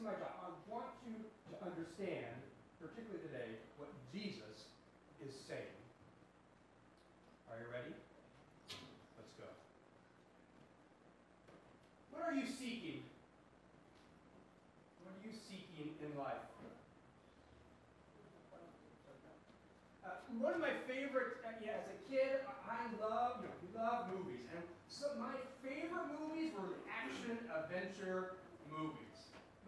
is my job. I want you to understand, particularly today, what Jesus is saying. Are you ready? Let's go. What are you seeking? What are you seeking in life? Uh, one of my favorite, uh, yeah, as a kid, I love, you know, movies. And so my favorite movies were action adventure movies.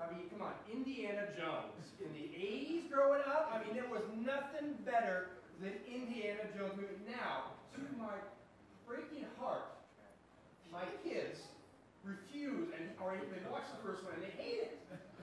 I mean, come on, Indiana Jones. In the 80s growing up, I mean, there was nothing better than Indiana Jones movie. Now, to my breaking heart, my kids refuse, and or they watch the first one and they hate it.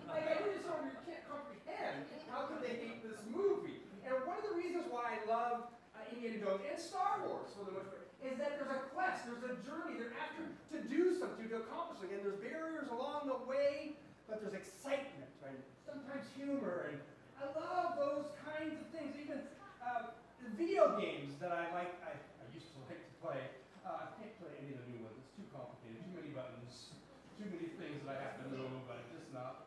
Like I don't, can't comprehend how could they hate this movie. And one of the reasons why I love uh, Indiana Jones and Star Wars for the most part is that there's a quest, there's a journey, they're after to do something, to accomplish something, and there's barriers along the way, but there's excitement, right? Sometimes humor, and I love those kinds of things. Even uh, video games that I like, I, I used to like to play. Uh, I can't play any of the new ones. It's too complicated. Too many buttons. Too many things that I have to know, but just not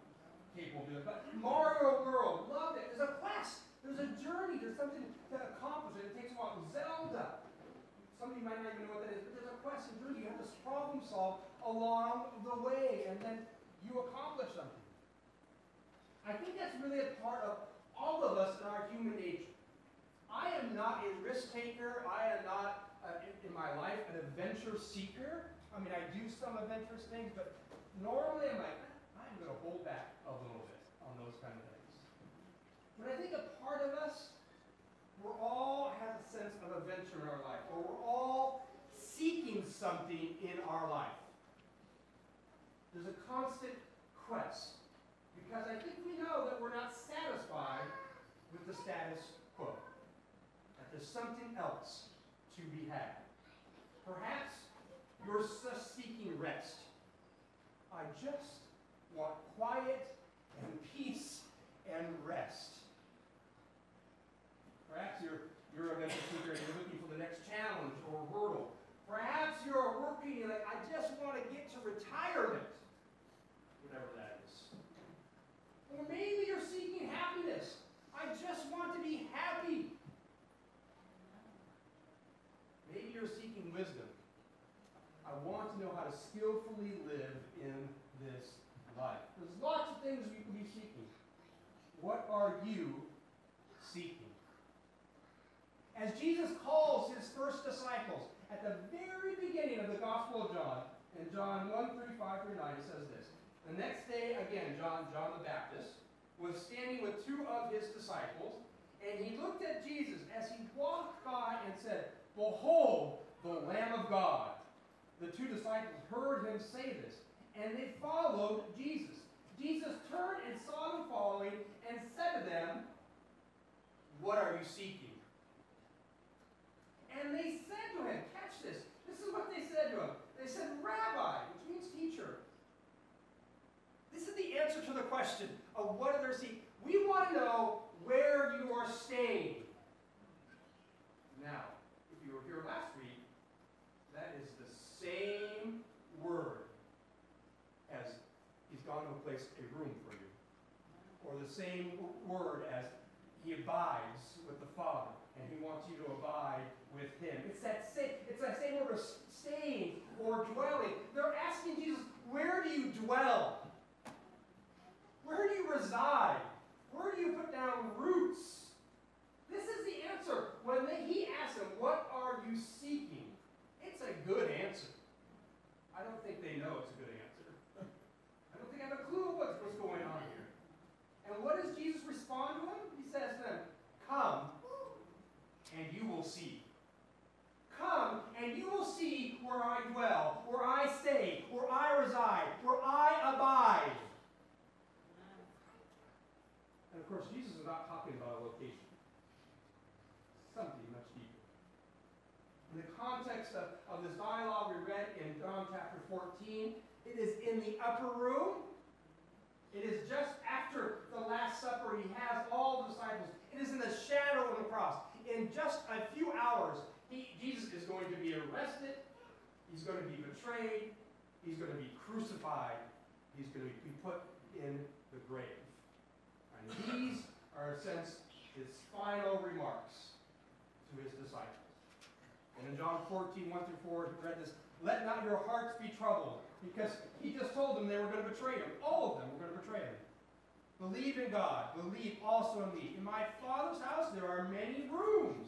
capable of doing. It. But Mario World, love it. There's a quest. There's a journey. There's something to accomplish, it takes a while. Zelda. Some of you might not even know what that is, but there's a quest and journey. You have to problem solve along the way, and then you accomplish something. I think that's really a part of all of us in our human nature. I am not a risk taker. I am not, uh, in, in, my life, an adventure seeker. I mean, I do some adventurous things, but normally I'm like, I'm going to hold back a little bit on those kind of things. But I think a part of us, we're all have a sense of adventure in our life, or we're all seeking something in our life. There's a constant quest. Because I think we know that we're not satisfied with the status quo that there's something else to be had. Perhaps you're seeking rest. I just want quiet and peace and rest. Perhaps you're, you're a mental seeker and you're looking for the next challenge or hurdle. Perhaps you're working and like, I just want to get to retirement. Whatever that is. Or maybe you're seeking happiness. I just want to be happy. Maybe you're seeking wisdom. I want to know how to skillfully live in this life. There's lots of things you can be seeking. What are you seeking? As Jesus calls his first disciples at the very beginning of the Gospel of John, in John 1 35 through 9, it says this. The next day, again, John, John the Baptist, was standing with two of his disciples, and he looked at Jesus as he walked by and said, Behold, the Lamb of God. The two disciples heard him say this, and they followed Jesus. Jesus turned and saw them following and said to them, What are you seeking? And they said to him, Catch this. This is what they said to him. They said, Rabbi, which means teacher. Is the answer to the question of what are they seeking. We want to know where you are staying. Now, if you were here last week, that is the same word as he's gone to a place, a room for you. Or the same word as he abides with the Father, and he wants you to abide with him. It's that same, it's that same word of staying or dwelling. They're asking Jesus, where do you dwell? Where do you reside? Where do you put down roots? This is the answer. When they, he asks them, What are you seeking? It's a good answer. I don't think they know it's a good answer. I don't think I have a clue what's, what's going on here. And what does Jesus respond to them? He says to them, Come and you will see. Come and you will see where I dwell, where I stay, where I reside, where I abide. And of course, Jesus is not talking about a location, something much deeper. In the context of, of this dialogue we read in John chapter 14, it is in the upper room. It is just after the Last Supper. He has all the disciples. It is in the shadow of the cross. In just a few hours, he, Jesus is going to be arrested. He's going to be betrayed. He's going to be crucified. He's going to be put in the grave. And these are, in a sense, his final remarks to his disciples. And in John 14, 1 through 4, he read this Let not your hearts be troubled, because he just told them they were going to betray him. All of them were going to betray him. Believe in God, believe also in me. In my Father's house there are many rooms.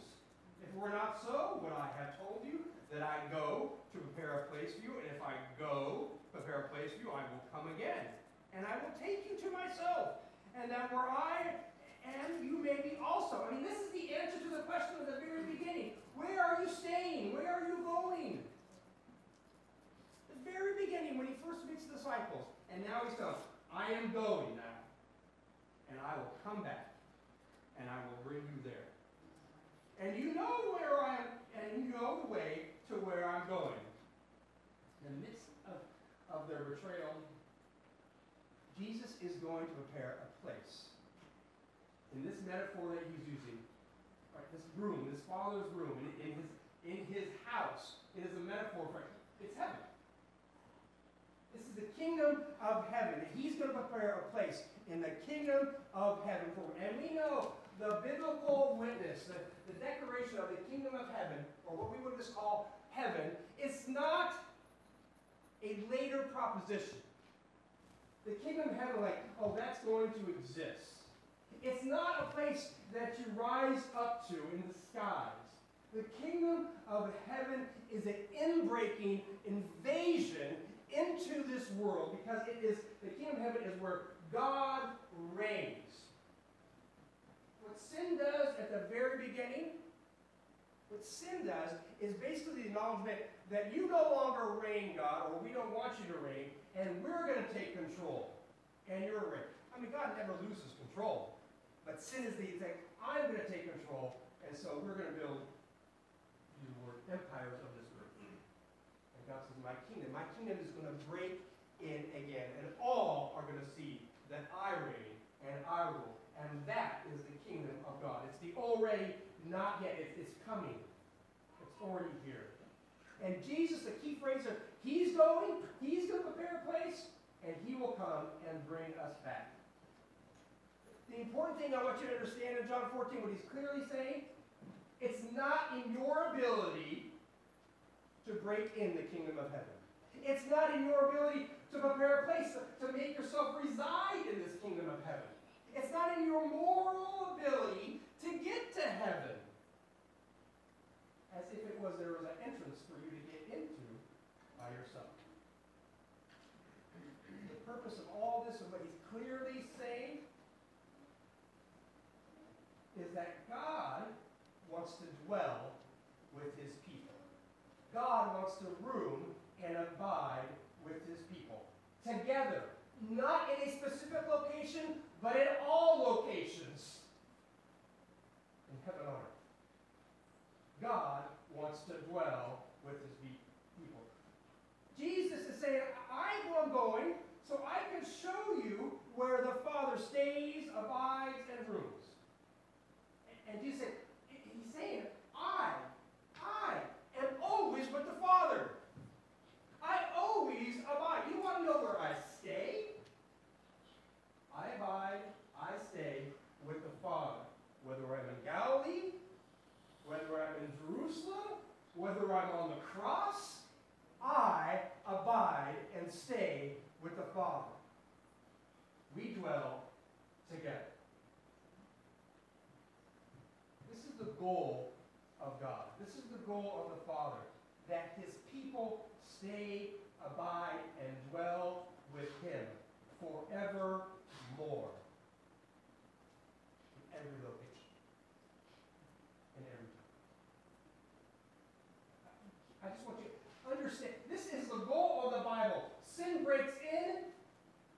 If it were not so, would I have told you that I go to prepare a place for you? And if I go prepare a place for you, I will come again. And I will take you to myself. And that where I am, you may be also. I mean, this is the answer to the question at the very beginning. Where are you staying? Where are you going? The very beginning, he the disciples. And now he's telling I am going now. And I will come back. And I will bring you there. And you know where I am, and you know the way to where I'm going. In the midst of, of their betrayal, Jesus is going to prepare a place. In this metaphor that he's using, right, this room, this Father's room, in, in his in his house, it is a metaphor for it's heaven. Is the kingdom of heaven. He's going to prepare a place in the kingdom of heaven for And we know the biblical witness, the, the declaration of the kingdom of heaven, or what we would just call heaven, is not a later proposition. The kingdom of heaven, like, oh, that's going to exist. It's not a place that you rise up to in the skies. The kingdom of heaven is an inbreaking invasion into this world because it is the kingdom of heaven is where God reigns. What sin does at the very beginning, what sin does is basically the acknowledgement that you no longer reign, God, or we don't want you to reign, and we're going to take control. And you're reign. I mean, God never loses control. But sin is the thing, I'm going to take control, and so we're going to build the word empires of My kingdom, my kingdom is going to break in again, and all are going to see that I reign and I rule. And that is the kingdom of God. It's the already, not yet. It's, it's coming. It's already here. And Jesus, the key phrase of He's going, He's going to prepare a place, and He will come and bring us back. The important thing I want you to understand in John 14, what he's clearly saying, it's not in your ability to break in the kingdom of heaven. It's not in your ability to prepare a place to, make yourself reside in this kingdom of heaven. It's not in your moral ability to get to heaven. As if it was there was an entrance for you to get into by yourself. The purpose of all this and what he's clearly saying is that God wants to dwell with his people. God wants to room and abide with his people. Together. Not in a specific location, but in all locations. In heaven on earth. God wants to dwell with his people. Jesus is saying, I am going so I can show you where the Father stays, abides, and rules. And Jesus said, he's saying, I, with the Father. I always abide. You want to know where I stay? I abide, I stay with the Father. Whether I'm in Galilee, whether I'm in Jerusalem, whether I'm on the cross, I abide and stay with the Father. We dwell together. This is the goal of God. This is the goal of the Father, that his people stay, abide, and dwell with him forevermore. In every location. In every time. I just want you to understand this is the goal of the Bible. Sin breaks in,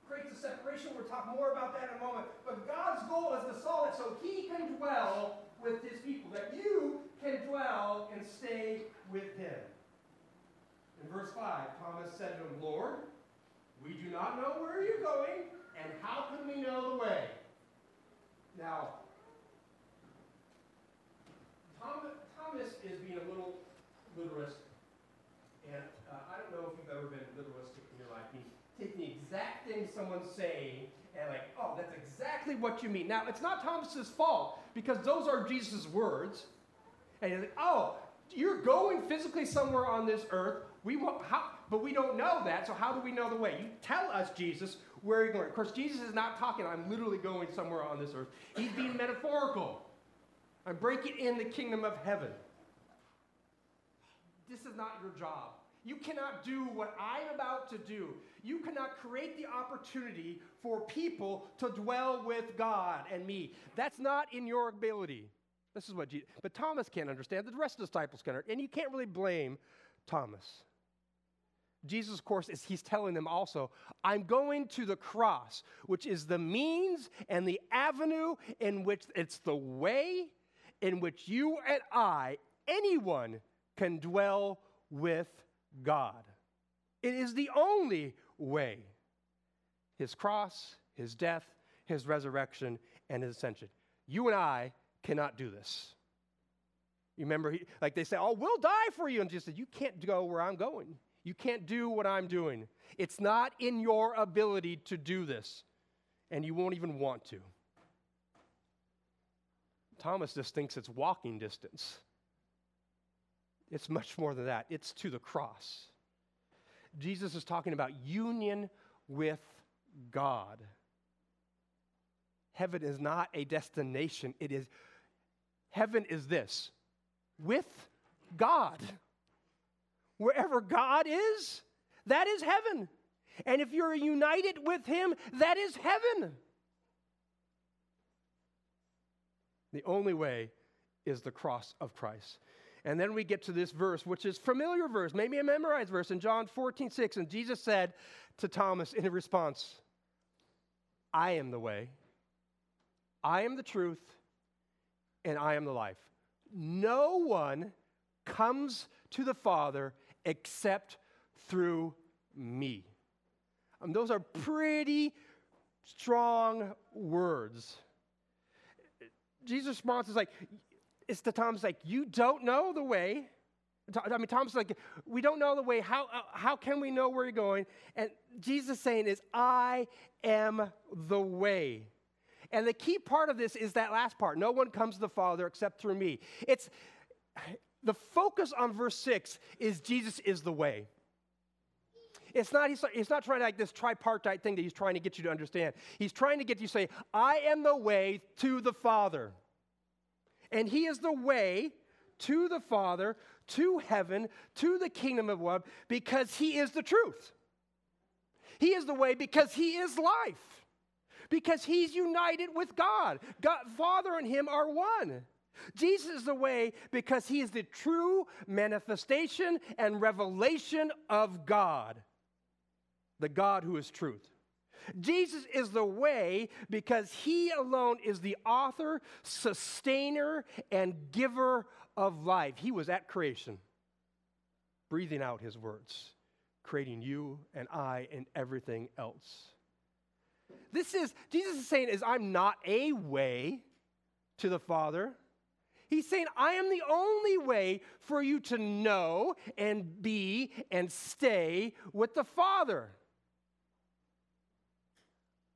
creates a separation. We'll talk more about that in a moment. But God's goal is to solve it so he can dwell with his people, that you can dwell and stay with him. In verse 5, Thomas said to him, Lord, we do not know where you're going, and how can we know the way? Now, Thomas is being a little literist, and uh, I don't know if you've ever been literalistic in your life. take the exact thing someone's saying and like, oh, that's exactly what you mean. Now, it's not Thomas's fault because those are Jesus' words. And he's like, oh, you're going physically somewhere on this earth. We want, how, but we don't know that. So how do we know the way? You tell us, Jesus, where you're going. Of course, Jesus is not talking. I'm literally going somewhere on this earth. He's being metaphorical. I'm breaking in the kingdom of heaven. This is not your job. You cannot do what I'm about to do. You cannot create the opportunity for people to dwell with God and me. That's not in your ability. This is what Jesus, but Thomas can't understand. The rest of the disciples can't, and you can't really blame Thomas. Jesus, of course, is he's telling them also, I'm going to the cross, which is the means and the avenue in which it's the way in which you and I, anyone, can dwell with God. It is the only way. His cross, his death, his resurrection, and his ascension. You and I cannot do this. You remember, he, like they say, oh, we'll die for you. And Jesus said, you can't go where I'm going. You can't do what I'm doing. It's not in your ability to do this, and you won't even want to. Thomas just thinks it's walking distance. It's much more than that, it's to the cross. Jesus is talking about union with God. Heaven is not a destination, it is heaven is this with God. Wherever God is, that is heaven. And if you're united with Him, that is heaven. The only way is the cross of Christ. And then we get to this verse, which is familiar verse, maybe a memorized verse in John 14, 6. And Jesus said to Thomas in response, I am the way, I am the truth, and I am the life. No one comes to the Father except through me. Um, those are pretty strong words. Jesus' response is like, it's to Thomas like, you don't know the way. I mean, Thomas is like, we don't know the way. How, uh, how can we know where you're going? And Jesus saying is, I am the way. And the key part of this is that last part. No one comes to the Father except through me. It's the focus on verse 6 is Jesus is the way. It's not, he's, he's not trying to like this tripartite thing that he's trying to get you to understand. He's trying to get you to say, I am the way to the Father. And He is the way to the Father, to heaven, to the kingdom of God, because He is the truth. He is the way because He is life, because He's united with God. God Father and Him are one. Jesus is the way because He is the true manifestation and revelation of God, the God who is truth. Jesus is the way because he alone is the author, sustainer, and giver of life. He was at creation, breathing out his words, creating you and I and everything else. This is, Jesus is saying, is I'm not a way to the Father. He's saying, I am the only way for you to know and be and stay with the Father.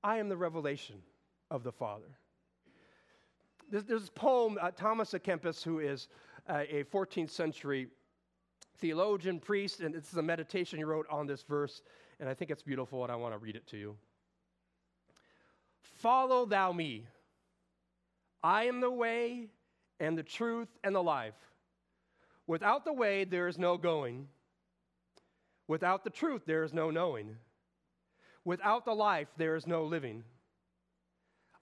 I am the revelation of the Father. There's, there's a poem, uh, Thomas à Kempis, who is uh, a 14th century theologian, priest, and this is a meditation he wrote on this verse, and I think it's beautiful, and I want to read it to you. Follow thou me. I am the way and the truth and the life. Without the way, there is no going. Without the truth, there is no knowing. Without the life, there is no living.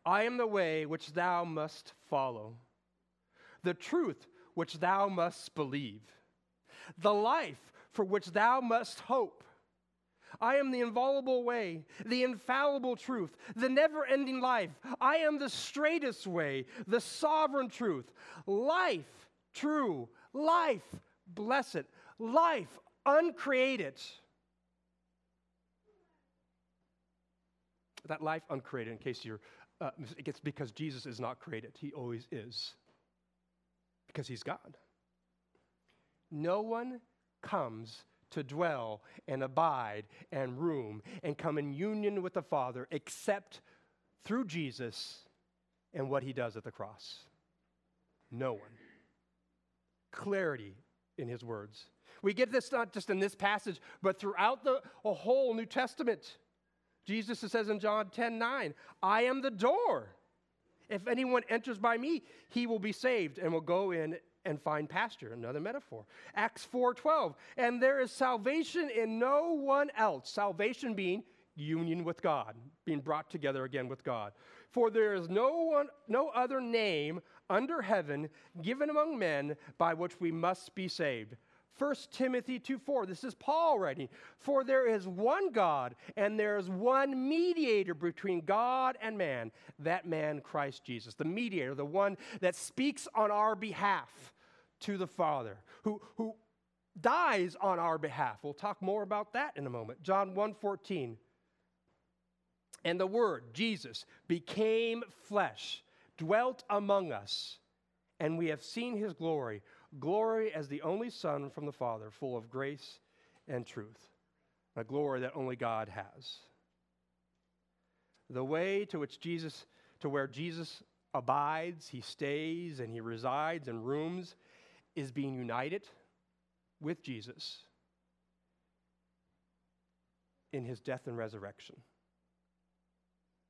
I am the way which thou must follow, the truth which thou must believe, the life for which thou must hope. I am the inviolable way, the infallible truth, the never ending life. I am the straightest way, the sovereign truth. Life, true, life, blessed, life, uncreated. that life uncreated, in case you're, uh, it's because Jesus is not created. He always is. Because he's God. No one comes to dwell and abide and room and come in union with the Father except through Jesus and what he does at the cross. No one. Clarity in his words. We get this not just in this passage, but throughout the whole New Testament. Jesus says in John 10 9, I am the door. If anyone enters by me, he will be saved and will go in and find pasture. Another metaphor. Acts 4:12. And there is salvation in no one else. Salvation being union with God, being brought together again with God. For there is no one no other name under heaven given among men by which we must be saved. 1 Timothy 2 4, this is Paul writing. For there is one God, and there is one mediator between God and man, that man, Christ Jesus. The mediator, the one that speaks on our behalf to the Father, who, who dies on our behalf. We'll talk more about that in a moment. John 1 14. And the Word, Jesus, became flesh, dwelt among us, and we have seen his glory glory as the only Son from the Father, full of grace and truth, a glory that only God has. The way to which Jesus, to where Jesus abides, he stays, and he resides and rooms, is being united with Jesus in his death and resurrection.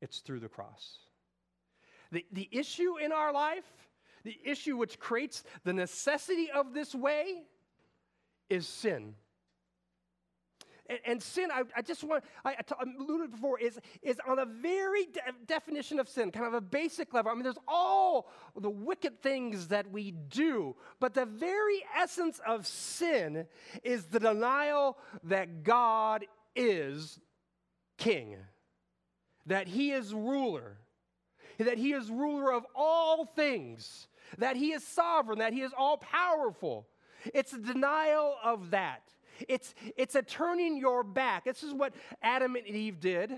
It's through the cross. The, the issue in our life the issue which creates the necessity of this way is sin. And, and sin, I, I, just want, I, I, t- I alluded before, is, is on a very de- definition of sin, kind of a basic level. I mean, there's all the wicked things that we do, but the very essence of sin is the denial that God is king, that he is ruler that he is ruler of all things, that he is sovereign, that he is all powerful. It's a denial of that. It's, it's a turning your back. This is what Adam and Eve did.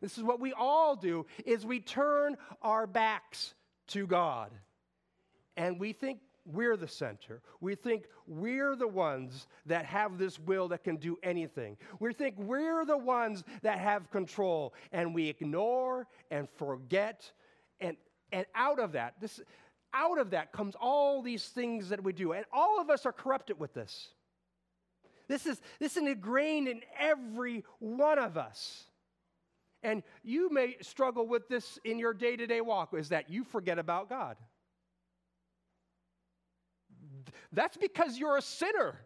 This is what we all do is we turn our backs to God. And we think we're the center. We think we're the ones that have this will that can do anything. We think we're the ones that have control. And we ignore and forget and, and out of that, this, out of that comes all these things that we do. And all of us are corrupted with this. This is, this is ingrained in every one of us. And you may struggle with this in your day to day walk, is that you forget about God. That's because you're a sinner.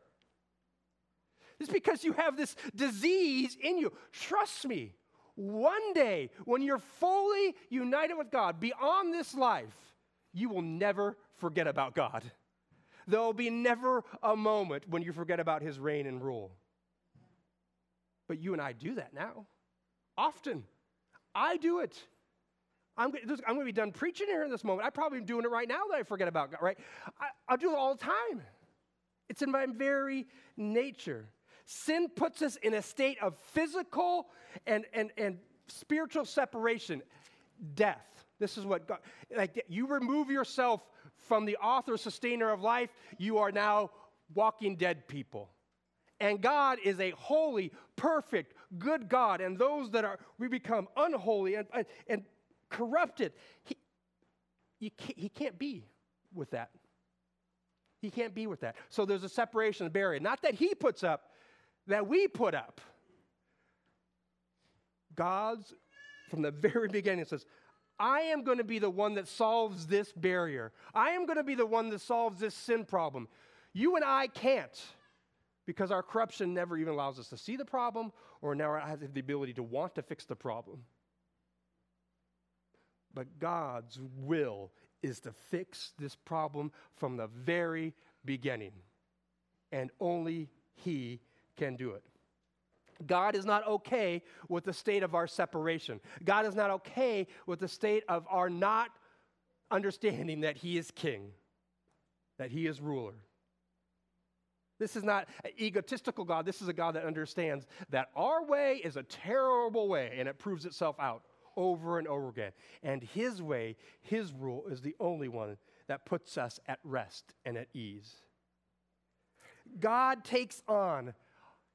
It's because you have this disease in you. Trust me, one day, when you're fully united with God beyond this life, you will never forget about God. There will be never a moment when you forget about his reign and rule. But you and I do that now. Often. I do it. I'm, I'm going to be done preaching here in this moment. I probably am doing it right now that I forget about God, right? I, I do it all the time. It's in my very nature. Sin puts us in a state of physical and, and, and spiritual separation, death. This is what God, like you remove yourself from the author, sustainer of life, you are now walking dead people. And God is a holy, perfect, good God. And those that are, we become unholy and, and, and corrupted. He, can't, he can't be with that. He can't be with that. So there's a separation, a barrier. Not that he puts up, that we put up. God's, from the very beginning, says, I am going to be the one that solves this barrier. I am going to be the one that solves this sin problem. You and I can't because our corruption never even allows us to see the problem or never has the ability to want to fix the problem. But God's will is to fix this problem from the very beginning. And only He can do it. God is not okay with the state of our separation. God is not okay with the state of our not understanding that He is King, that He is ruler. This is not an egotistical God. This is a God that understands that our way is a terrible way and it proves itself out over and over again. And His way, His rule, is the only one that puts us at rest and at ease. God takes on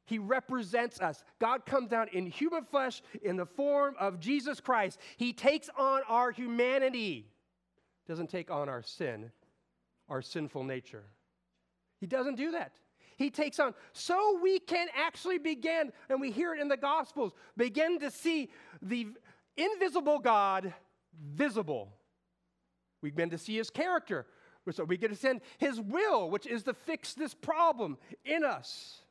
He represents us. God comes down in human flesh in the form of Jesus Christ. He takes on our humanity, doesn't take on our sin, our sinful nature. He doesn't do that. He takes on, so we can actually begin, and we hear it in the Gospels, begin to see the invisible God visible. We begin to see his character. So we get to send his will, which is to fix this problem in us.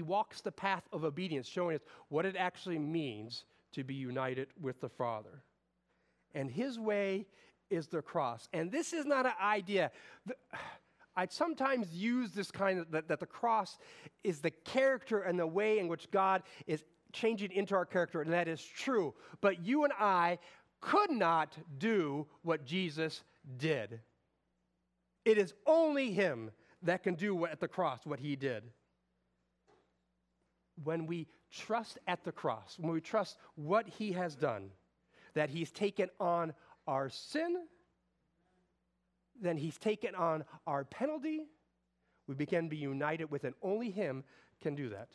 He walks the path of obedience, showing us what it actually means to be united with the Father. And his way is the cross. And this is not an idea. I sometimes use this kind of that, that the cross is the character and the way in which God is changing into our character, and that is true. But you and I could not do what Jesus did. It is only Him that can do what, at the cross what He did. When we trust at the cross, when we trust what He has done, that He's taken on our sin, then He's taken on our penalty, we begin to be united with, and only Him can do that.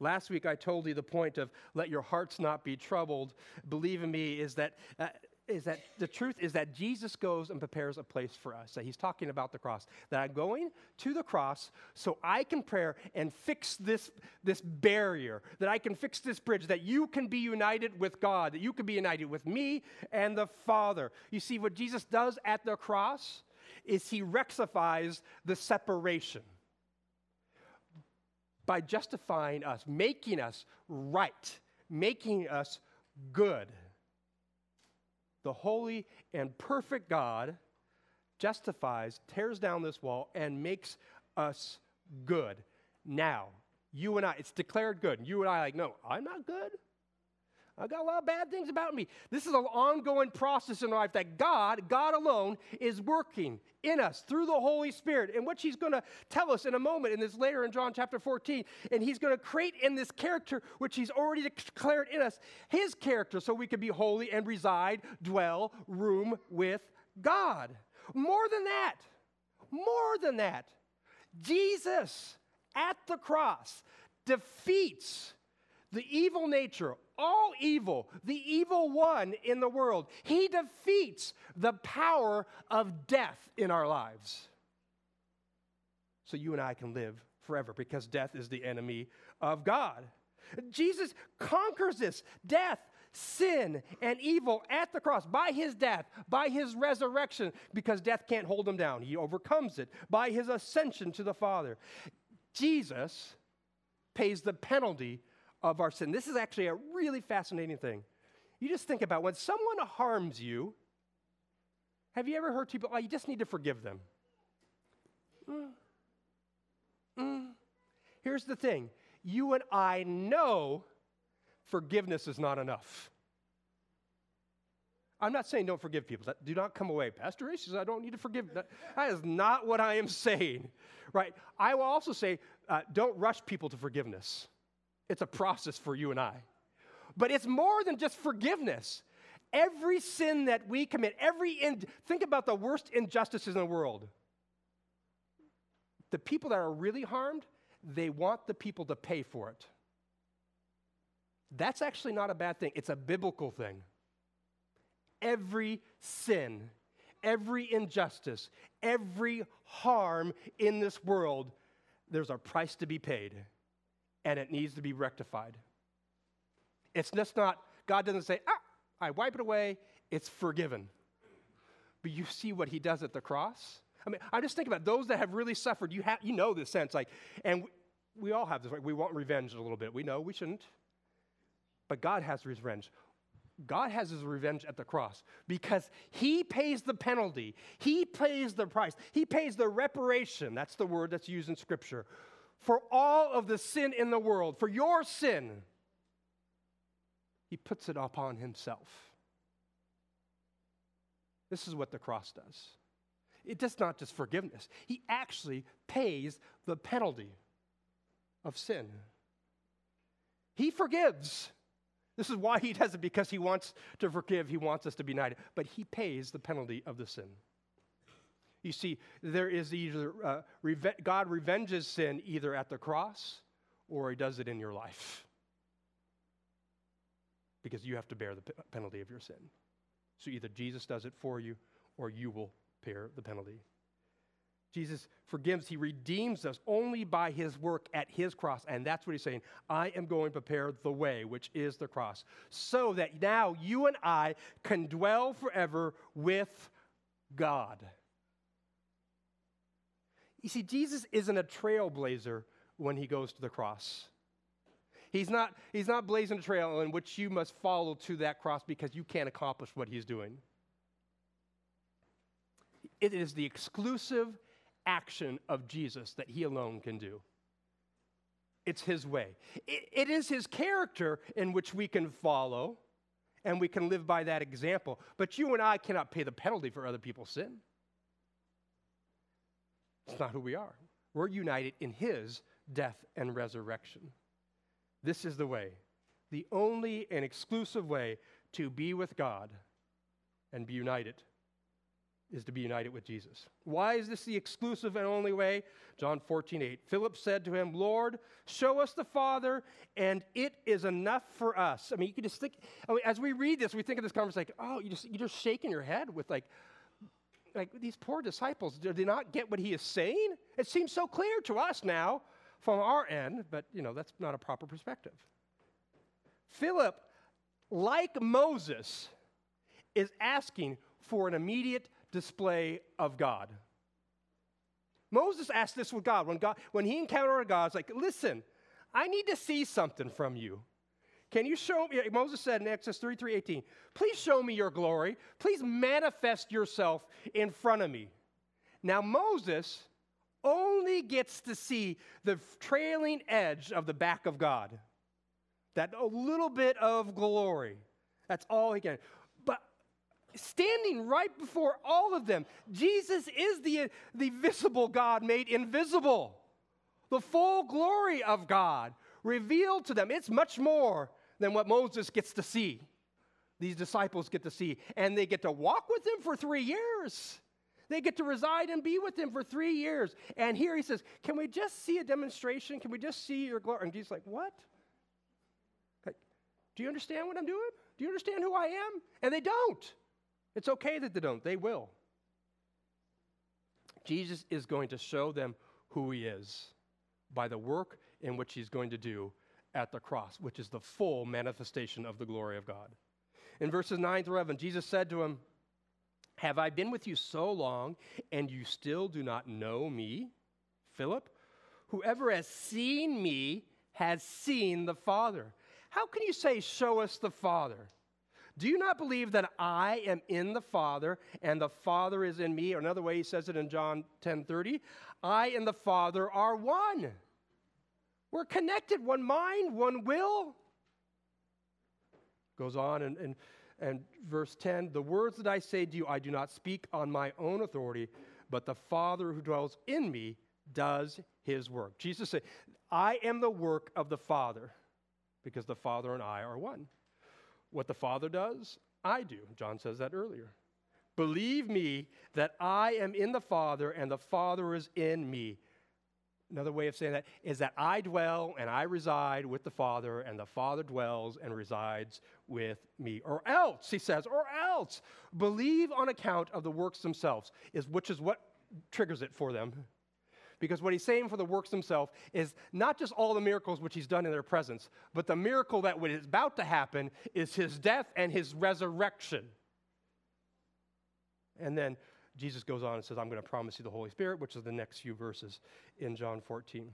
Last week I told you the point of let your hearts not be troubled. Believe in me is that uh, is that the truth is that Jesus goes and prepares a place for us. That he's talking about the cross. That I'm going to the cross so I can pray and fix this, this barrier, that I can fix this bridge, that you can be united with God, that you can be united with me and the Father. You see, what Jesus does at the cross is he rectifies the separation by justifying us, making us right, making us good. The holy and perfect God justifies, tears down this wall, and makes us good. Now, you and I, it's declared good. You and I, like, no, I'm not good. I've got a lot of bad things about me. This is an ongoing process in life that God, God alone, is working in us through the Holy Spirit, and which He's going to tell us in a moment, in this later in John chapter 14. And He's going to create in this character, which He's already declared in us, His character, so we can be holy and reside, dwell, room with God. More than that, more than that, Jesus at the cross defeats the evil nature, all evil, the evil one in the world. He defeats the power of death in our lives. So you and I can live forever because death is the enemy of God. Jesus conquers this death, sin, and evil at the cross by his death, by his resurrection, because death can't hold him down. He overcomes it by his ascension to the Father. Jesus pays the penalty of our sin. This is actually a really fascinating thing. You just think about when someone harms you, have you ever heard people, oh, you just need to forgive them? Mm. Mm. Here's the thing you and I know forgiveness is not enough. I'm not saying don't forgive people. Do not come away. Pastor Ace says I don't need to forgive. That is not what I am saying, right? I will also say uh, don't rush people to forgiveness. It's a process for you and I. But it's more than just forgiveness. Every sin that we commit, every in, think about the worst injustices in the world. The people that are really harmed, they want the people to pay for it. That's actually not a bad thing. It's a biblical thing. Every sin, every injustice, every harm in this world, there's a price to be paid and it needs to be rectified. It's just not, God doesn't say, ah, I wipe it away, it's forgiven. But you see what he does at the cross? I mean, I just think about those that have really suffered. You, have, you know this sense, like, and we, we all have this. Right? We want revenge a little bit. We know we shouldn't. But God has revenge. God has his revenge at the cross because he pays the penalty. He pays the price. He pays the reparation. That's the word that's used in Scripture for all of the sin in the world, for your sin, he puts it upon himself. This is what the cross does. It does not just forgiveness, he actually pays the penalty of sin. He forgives. This is why he does it, because he wants to forgive. He wants us to be united. But he pays the penalty of the sin. You see, there is either uh, reve- God revenges sin either at the cross or he does it in your life because you have to bear the p- penalty of your sin. So either Jesus does it for you or you will bear the penalty. Jesus forgives, he redeems us only by his work at his cross. And that's what he's saying. I am going to prepare the way, which is the cross, so that now you and I can dwell forever with God. You see, Jesus isn't a trailblazer when he goes to the cross. He's not, he's not blazing a trail in which you must follow to that cross because you can't accomplish what he's doing. It is the exclusive action of Jesus that he alone can do. It's his way. It, it is his character in which we can follow and we can live by that example. But you and I cannot pay the penalty for other people's sin. It's not who we are. We're united in his death and resurrection. This is the way, the only and exclusive way to be with God and be united is to be united with Jesus. Why is this the exclusive and only way? John 14, 8. Philip said to him, Lord, show us the Father, and it is enough for us. I mean, you can just think, I mean, as we read this, we think of this conversation like, oh, you just, you're just shaking your head with like, like these poor disciples, did they not get what he is saying? It seems so clear to us now from our end, but you know, that's not a proper perspective. Philip, like Moses, is asking for an immediate display of God. Moses asked this with God. When, God, when he encountered God, it's like, listen, I need to see something from you. Can you show me? Moses said in Exodus 33 18, please show me your glory. Please manifest yourself in front of me. Now, Moses only gets to see the trailing edge of the back of God, that little bit of glory. That's all he can But standing right before all of them. Jesus is the, the visible God made invisible, the full glory of God revealed to them. It's much more than what Moses gets to see. These disciples get to see, and they get to walk with him for three years. They get to reside and be with him for three years. And here he says, Can we just see a demonstration? Can we just see your glory? And Jesus like, What? Like, do you understand what I'm doing? Do you understand who I am? And they don't. It's okay that they don't, they will. Jesus is going to show them who he is by the work in which he's going to do at the cross, which is the full manifestation of the glory of God. In verses 9 through 11, Jesus said to him, Have I been with you so long, and you still do not know me, Philip? Whoever has seen me has seen the Father. How can you say, Show us the Father? Do you not believe that I am in the Father and the Father is in me? Or another way he says it in John 10 30. I and the Father are one. We're connected, one mind, one will. Goes on and, and, and verse 10 The words that I say to you, I do not speak on my own authority, but the Father who dwells in me does his work. Jesus said, I am the work of the Father because the Father and I are one. What the Father does, I do. John says that earlier. Believe me that I am in the Father and the Father is in me. Another way of saying that is that I dwell and I reside with the Father, and the Father dwells and resides with me. Or else, he says, or else, believe on account of the works themselves, is which is what triggers it for them. Because what he's saying for the works himself is not just all the miracles which he's done in their presence, but the miracle that is about to happen is his death and his resurrection. And then Jesus goes on and says, I'm going to promise you the Holy Spirit, which is the next few verses in John 14.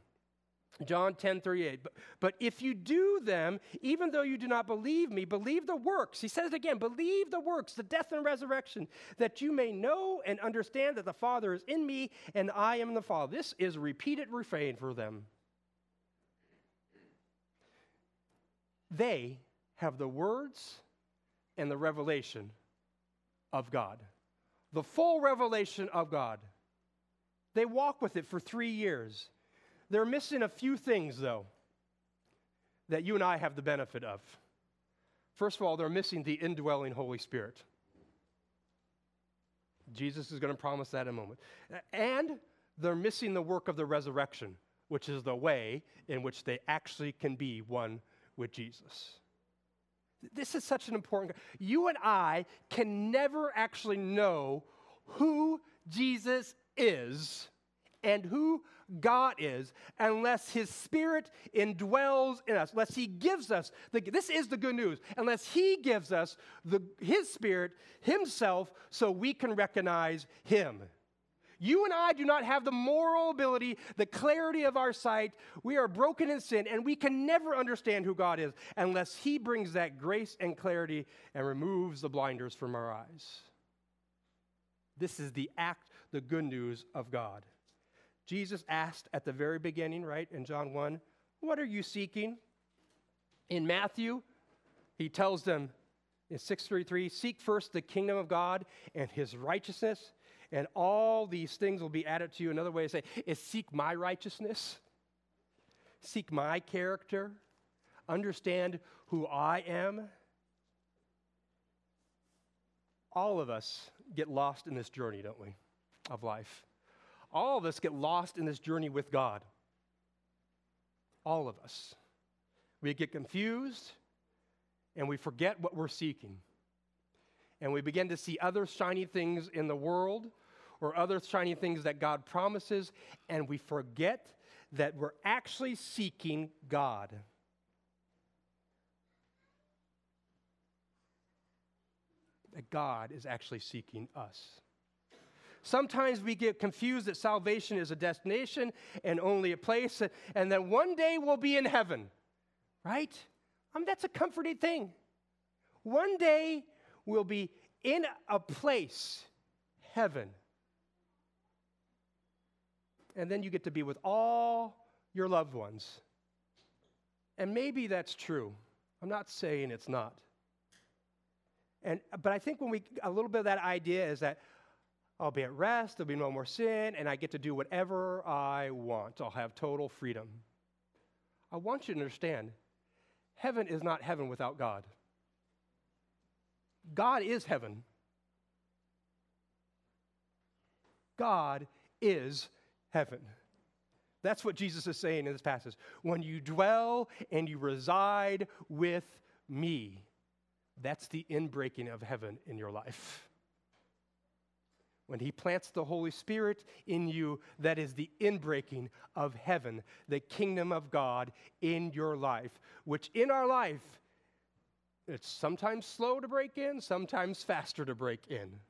John 10 38. But, but if you do them, even though you do not believe me, believe the works. He says it again believe the works, the death and resurrection, that you may know and understand that the Father is in me and I am the Father. This is repeated refrain for them. They have the words and the revelation of God, the full revelation of God. They walk with it for three years. They're missing a few things, though, that you and I have the benefit of. First of all, they're missing the indwelling Holy Spirit. Jesus is going to promise that in a moment. And they're missing the work of the resurrection, which is the way in which they actually can be one with Jesus. This is such an important. You and I can never actually know who Jesus is and who God is unless His Spirit indwells in us, unless He gives us the, this is the good news, unless He gives us the, His Spirit Himself so we can recognize Him. You and I do not have the moral ability, the clarity of our sight. We are broken in sin, and we can never understand who God is unless He brings that grace and clarity and removes the blinders from our eyes. This is the act, the good news of God. Jesus asked at the very beginning, right, in John 1, What are you seeking? In Matthew, he tells them in 633, Seek first the kingdom of God and his righteousness, and all these things will be added to you. Another way to say is seek my righteousness, seek my character, understand who I am. All of us get lost in this journey, don't we, of life all of us get lost in this journey with God. All of us. We get confused and we forget what we're seeking. And we begin to see other shiny things in the world or other shiny things that God promises, and we forget that we're actually seeking God. That God is actually seeking us. Sometimes we get confused that salvation is a destination and only a place, and that one day we'll be in heaven, right? I mean, that's a comforting thing. One day we'll be in a place, heaven. And then you get to be with all your loved ones. And maybe that's true. I'm not saying it's not. And, but I think when we, a little bit of that idea is that I'll be at rest, there'll be no more sin, and I get to do whatever I want. I'll have total freedom. I want you to understand heaven is not heaven without God. God is heaven. God is heaven. That's what Jesus is saying in this passage. When you dwell and you reside with me, that's the inbreaking of heaven in your life. When He plants the Holy Spirit in you, that is the inbreaking of heaven, the kingdom of God in your life, which in our life, it's sometimes slow to break in, sometimes faster to break in.